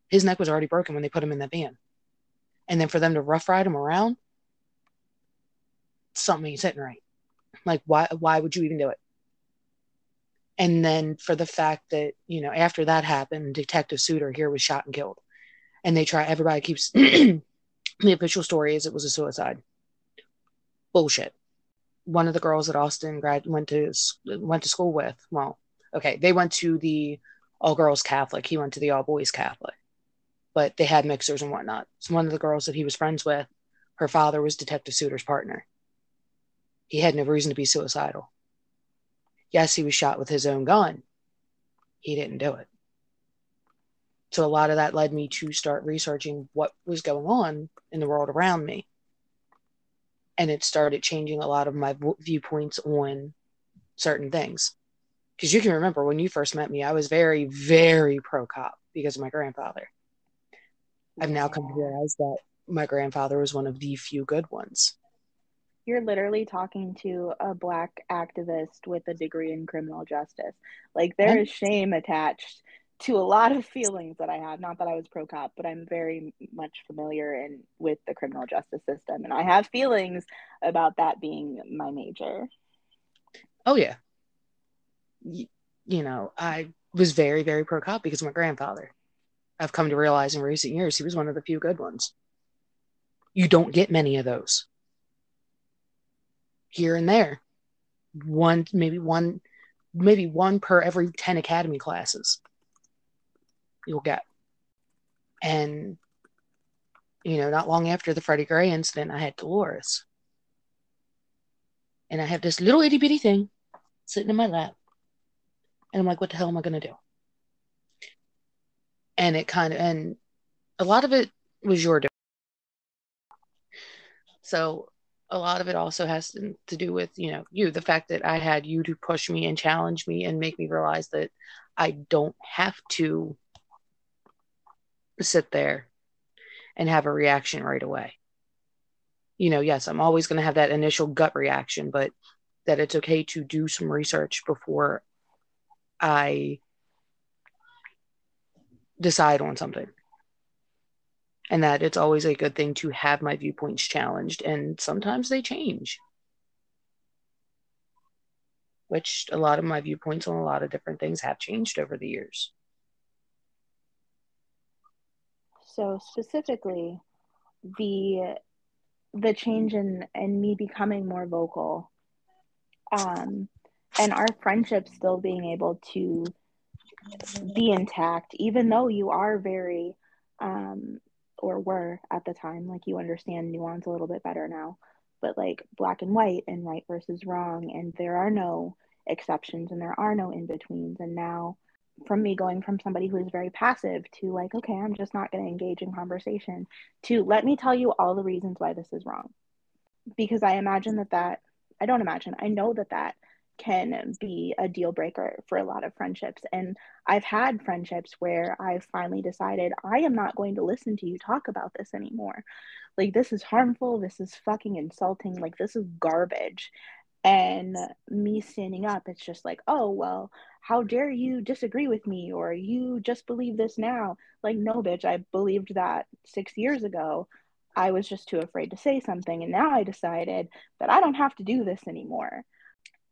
His neck was already broken when they put him in that van, and then for them to rough ride him around, something ain't sitting right. Like why? Why would you even do it? And then for the fact that you know after that happened, Detective Suiter here was shot and killed, and they try. Everybody keeps the official story is it was a suicide. Bullshit. One of the girls that Austin grad went to went to school with. Well, okay, they went to the all girls Catholic. He went to the all boys Catholic, but they had mixers and whatnot. So one of the girls that he was friends with, her father was Detective Suiter's partner. He had no reason to be suicidal. Yes, he was shot with his own gun. He didn't do it. So a lot of that led me to start researching what was going on in the world around me. And it started changing a lot of my viewpoints on certain things. Because you can remember when you first met me, I was very, very pro cop because of my grandfather. I've now come to realize that my grandfather was one of the few good ones. You're literally talking to a black activist with a degree in criminal justice. Like there is shame attached to a lot of feelings that I have. Not that I was pro cop, but I'm very much familiar in with the criminal justice system, and I have feelings about that being my major. Oh yeah, you, you know I was very very pro cop because of my grandfather. I've come to realize in recent years he was one of the few good ones. You don't get many of those. Here and there, one maybe one maybe one per every 10 academy classes you'll get. And, you know, not long after the Freddie Gray incident, I had Dolores. And I have this little itty bitty thing sitting in my lap. And I'm like, what the hell am I going to do? And it kind of, and a lot of it was your doing. So a lot of it also has to, to do with, you know, you, the fact that I had you to push me and challenge me and make me realize that I don't have to sit there and have a reaction right away. You know, yes, I'm always going to have that initial gut reaction, but that it's okay to do some research before I decide on something. And that it's always a good thing to have my viewpoints challenged, and sometimes they change. Which a lot of my viewpoints on a lot of different things have changed over the years. So specifically, the the change in in me becoming more vocal, um, and our friendship still being able to be intact, even though you are very, um, or were at the time, like you understand nuance a little bit better now, but like black and white and right versus wrong, and there are no exceptions and there are no in betweens, and now from me going from somebody who is very passive to like, okay, I'm just not going to engage in conversation to let me tell you all the reasons why this is wrong. Because I imagine that that, I don't imagine, I know that that can be a deal breaker for a lot of friendships. And I've had friendships where I've finally decided I am not going to listen to you talk about this anymore. Like, this is harmful. This is fucking insulting. Like, this is garbage. And me standing up, it's just like, oh, well, how dare you disagree with me or you just believe this now like no bitch i believed that six years ago i was just too afraid to say something and now i decided that i don't have to do this anymore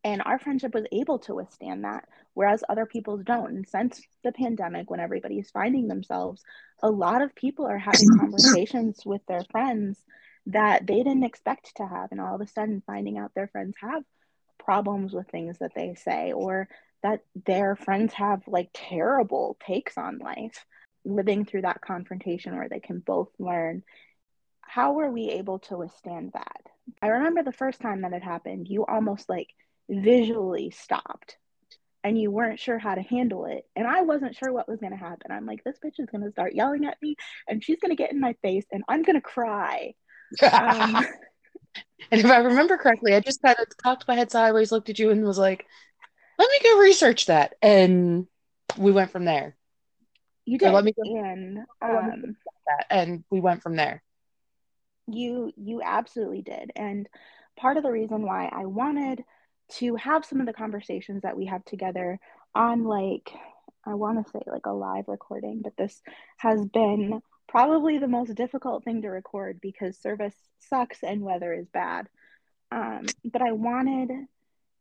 and our friendship was able to withstand that whereas other people's don't. And since the pandemic when everybody's finding themselves a lot of people are having conversations with their friends that they didn't expect to have and all of a sudden finding out their friends have problems with things that they say or that their friends have like terrible takes on life. Living through that confrontation where they can both learn how were we able to withstand that? I remember the first time that it happened you almost like visually stopped and you weren't sure how to handle it. And i wasn't sure what was going to happen. I'm like this bitch is going to start yelling at me and she's going to get in my face and i'm going to cry. Um, and if i remember correctly i just kind of cocked my head sideways looked at you and was like let me go research that. And we went from there. You did let me go, and um, that. And we went from there. You you absolutely did. And part of the reason why i wanted to have some of the conversations that we have together on like i want to say like a live recording but this has been probably the most difficult thing to record because service sucks and weather is bad. Um, but i wanted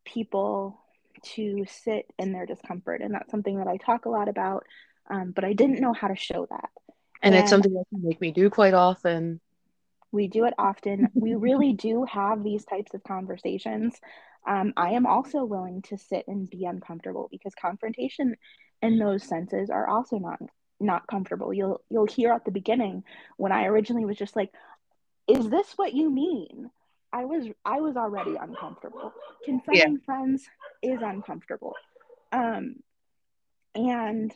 people to sit in their discomfort and that's something that i talk a lot about um, but i didn't know how to show that. And, and it's something that can make me do quite often. We do it often. We really do have these types of conversations um, I am also willing to sit and be uncomfortable because confrontation in those senses are also not not comfortable. You'll you'll hear at the beginning when I originally was just like, "Is this what you mean?" I was I was already uncomfortable. Confronting yeah. friends is uncomfortable, um, and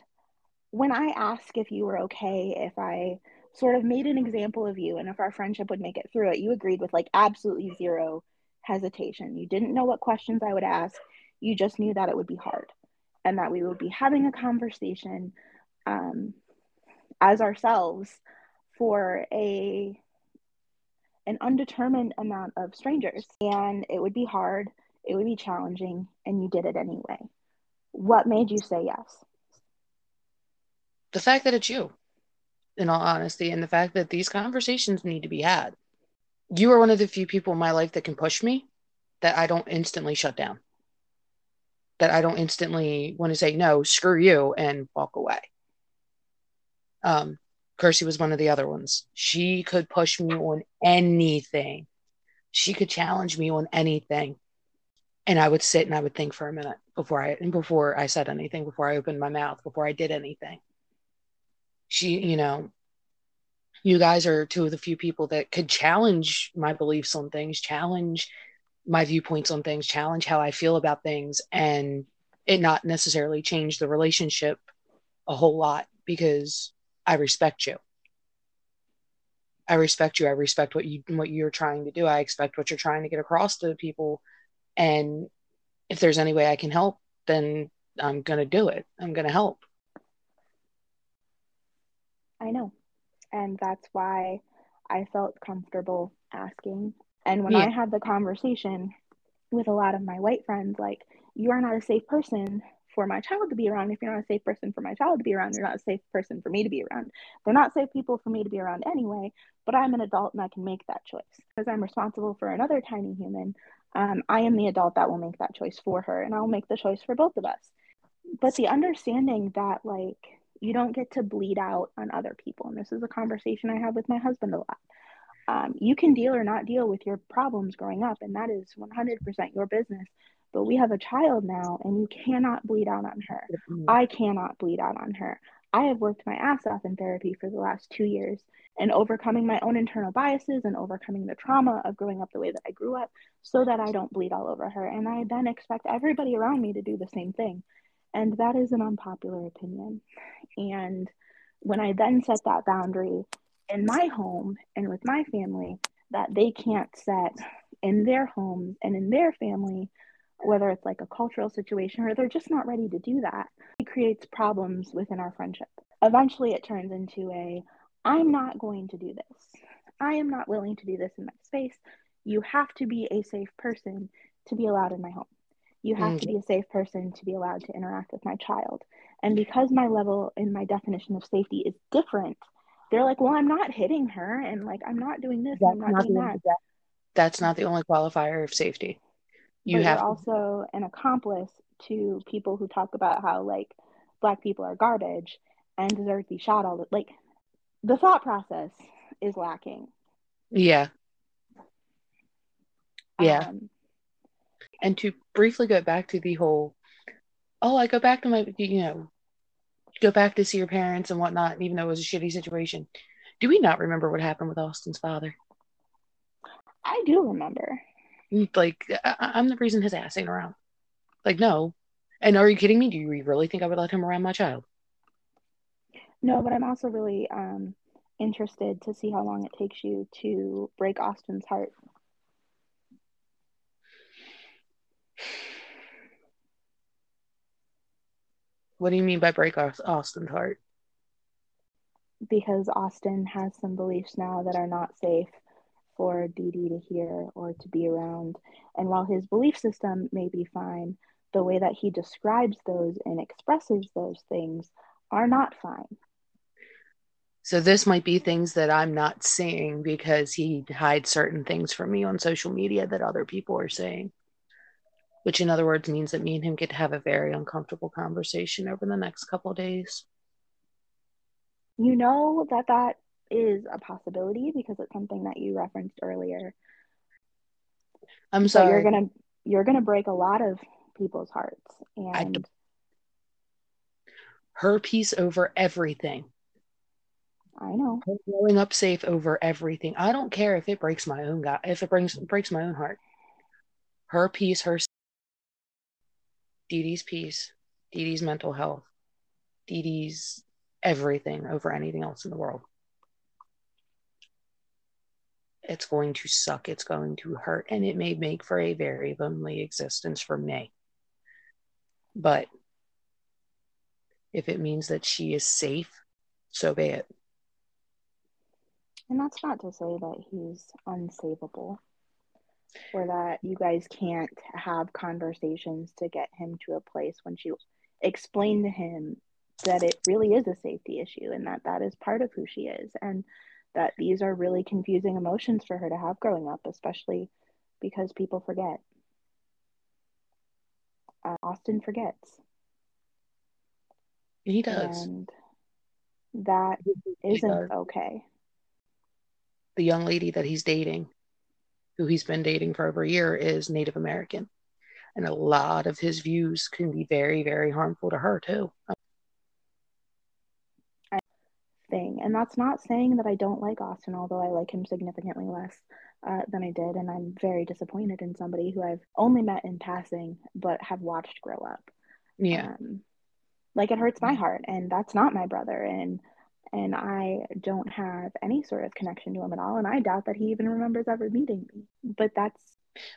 when I ask if you were okay, if I sort of made an example of you and if our friendship would make it through it, you agreed with like absolutely zero hesitation. You didn't know what questions I would ask. You just knew that it would be hard and that we would be having a conversation um, as ourselves for a an undetermined amount of strangers and it would be hard it would be challenging and you did it anyway what made you say yes the fact that it's you in all honesty and the fact that these conversations need to be had you are one of the few people in my life that can push me that I don't instantly shut down. That I don't instantly want to say no, screw you, and walk away. Um, Kirsty was one of the other ones. She could push me on anything. She could challenge me on anything. And I would sit and I would think for a minute before I before I said anything, before I opened my mouth, before I did anything. She, you know, you guys are two of the few people that could challenge my beliefs on things, challenge my viewpoints on things, challenge how I feel about things, and it not necessarily change the relationship a whole lot because I respect you. I respect you. I respect what you what you're trying to do. I expect what you're trying to get across to people. And if there's any way I can help, then I'm gonna do it. I'm gonna help. I know and that's why I felt comfortable asking. And when yeah. I had the conversation with a lot of my white friends, like, you are not a safe person for my child to be around. If you're not a safe person for my child to be around, you're not a safe person for me to be around. They're not safe people for me to be around anyway, but I'm an adult and I can make that choice. Because I'm responsible for another tiny human, um, I am the adult that will make that choice for her, and I'll make the choice for both of us. But the understanding that, like, you don't get to bleed out on other people. And this is a conversation I have with my husband a lot. Um, you can deal or not deal with your problems growing up, and that is 100% your business. But we have a child now, and you cannot bleed out on her. Mm-hmm. I cannot bleed out on her. I have worked my ass off in therapy for the last two years and overcoming my own internal biases and overcoming the trauma of growing up the way that I grew up so that I don't bleed all over her. And I then expect everybody around me to do the same thing. And that is an unpopular opinion. And when I then set that boundary in my home and with my family that they can't set in their homes and in their family, whether it's like a cultural situation or they're just not ready to do that, it creates problems within our friendship. Eventually, it turns into a I'm not going to do this. I am not willing to do this in my space. You have to be a safe person to be allowed in my home. You have mm-hmm. to be a safe person to be allowed to interact with my child. And because my level and my definition of safety is different, they're like, well, I'm not hitting her and like I'm not doing this, that's I'm not, not doing that. that. That's not the only qualifier of safety. You but have also an accomplice to people who talk about how like black people are garbage and deserve to be shot all the like the thought process is lacking. Yeah. Yeah. Um, And to briefly go back to the whole, oh, I go back to my, you know, go back to see your parents and whatnot, even though it was a shitty situation. Do we not remember what happened with Austin's father? I do remember. Like, I- I'm the reason his ass ain't around. Like, no. And are you kidding me? Do you really think I would let him around my child? No, but I'm also really um, interested to see how long it takes you to break Austin's heart. What do you mean by break Austin's heart? Because Austin has some beliefs now that are not safe for Dee Dee to hear or to be around. And while his belief system may be fine, the way that he describes those and expresses those things are not fine. So this might be things that I'm not seeing because he hides certain things from me on social media that other people are saying. Which in other words means that me and him get to have a very uncomfortable conversation over the next couple days. You know that that is a possibility because it's something that you referenced earlier. I'm sorry. But you're gonna you're gonna break a lot of people's hearts and her peace over everything. I know. Her growing up safe over everything. I don't care if it breaks my own God, if it brings breaks my own heart. Her peace, her Dee Dee's peace, Dee Dee's mental health, Dee Dee's everything over anything else in the world. It's going to suck. It's going to hurt. And it may make for a very lonely existence for me. But if it means that she is safe, so be it. And that's not to say that he's unsavable or that you guys can't have conversations to get him to a place when you explain to him that it really is a safety issue and that that is part of who she is and that these are really confusing emotions for her to have growing up especially because people forget. Uh, austin forgets. He does. And that isn't does. okay. The young lady that he's dating who he's been dating for over a year, is Native American. And a lot of his views can be very, very harmful to her, too. Thing. And that's not saying that I don't like Austin, although I like him significantly less uh, than I did. And I'm very disappointed in somebody who I've only met in passing, but have watched grow up. Yeah. Um, like it hurts my heart. And that's not my brother. And and I don't have any sort of connection to him at all. And I doubt that he even remembers ever meeting me. But that's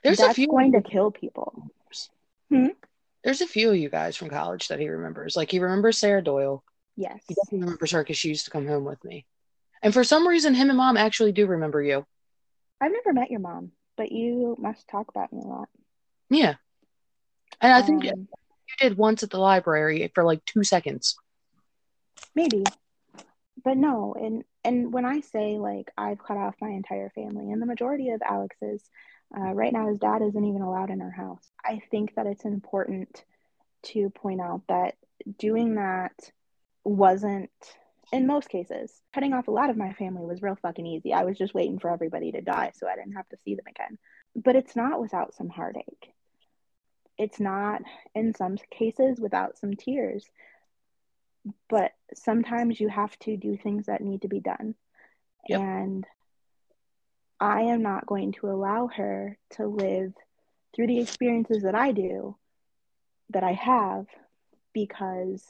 there's that's a few going to kill people. Hmm? There's a few of you guys from college that he remembers. Like he remembers Sarah Doyle. Yes. He definitely remembers her because she used to come home with me. And for some reason, him and mom actually do remember you. I've never met your mom, but you must talk about me a lot. Yeah. And I think Um, you did once at the library for like two seconds. maybe but no and and when i say like i've cut off my entire family and the majority of alex's uh, right now his dad isn't even allowed in our house. I think that it's important to point out that doing that wasn't in most cases cutting off a lot of my family was real fucking easy. I was just waiting for everybody to die so i didn't have to see them again. But it's not without some heartache. It's not in some cases without some tears. But sometimes you have to do things that need to be done. Yep. And I am not going to allow her to live through the experiences that I do, that I have, because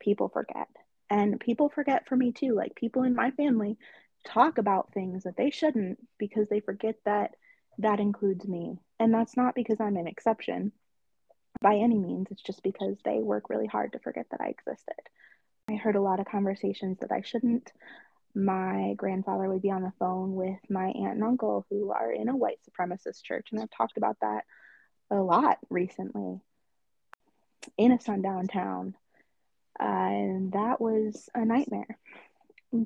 people forget. And people forget for me too. Like people in my family talk about things that they shouldn't because they forget that that includes me. And that's not because I'm an exception by any means. It's just because they work really hard to forget that I existed. I heard a lot of conversations that I shouldn't. My grandfather would be on the phone with my aunt and uncle who are in a white supremacist church, and I've talked about that a lot recently in a sundown town. Uh, and that was a nightmare.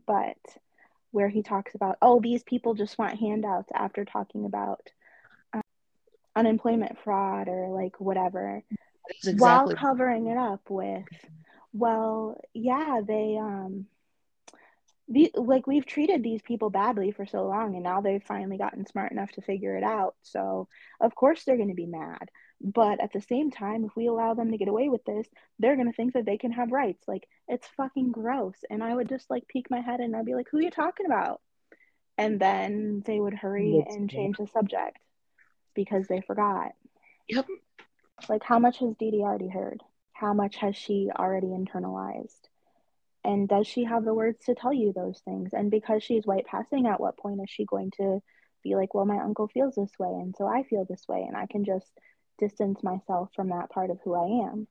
But where he talks about, oh, these people just want handouts after talking about uh, unemployment fraud or like whatever, Exactly. while covering it up with well yeah they um the, like we've treated these people badly for so long and now they've finally gotten smart enough to figure it out so of course they're going to be mad But at the same time, if we allow them to get away with this, they're going to think that they can have rights. Like, it's fucking gross. And I would just like peek my head and I'd be like, who are you talking about? And then they would hurry That's and true. change the subject because they forgot. Yep. Like, how much has Dee already heard? How much has she already internalized? And does she have the words to tell you those things? And because she's white passing, at what point is she going to be like, well, my uncle feels this way, and so I feel this way, and I can just distance myself from that part of who I am?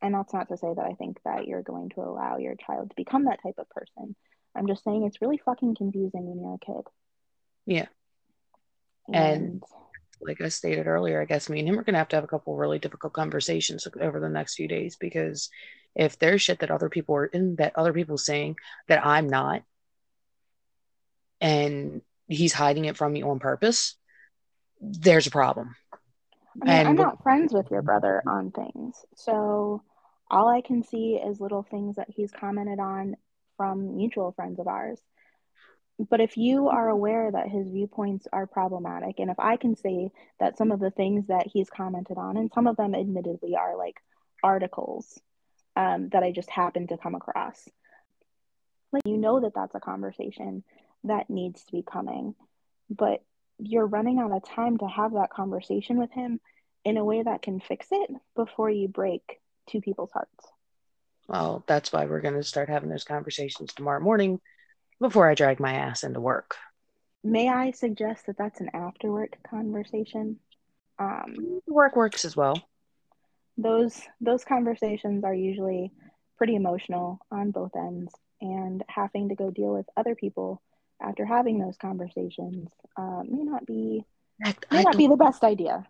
And that's not to say that I think that you're going to allow your child to become that type of person. I'm just saying it's really fucking confusing when you're a kid. Yeah. And, And- Like I stated earlier, I guess me and him are going to have to have a couple really difficult conversations over the next few days because if there's shit that other people are in that other people saying that I'm not, and he's hiding it from me on purpose, there's a problem. I mean, I'm not friends with your brother on things. So all I can see is little things that he's commented on from mutual friends of ours. But if you are aware that his viewpoints are problematic, and if I can say that some of the things that he's commented on, and some of them admittedly are like articles um, that I just happened to come across, like you know that that's a conversation that needs to be coming, but you're running out of time to have that conversation with him in a way that can fix it before you break two people's hearts. Well, that's why we're going to start having those conversations tomorrow morning before I drag my ass into work. May I suggest that that's an after work conversation? Um, Work works as well. those those conversations are usually pretty emotional on both ends, and having to go deal with other people after having those conversations uh, may not be may not be the best idea.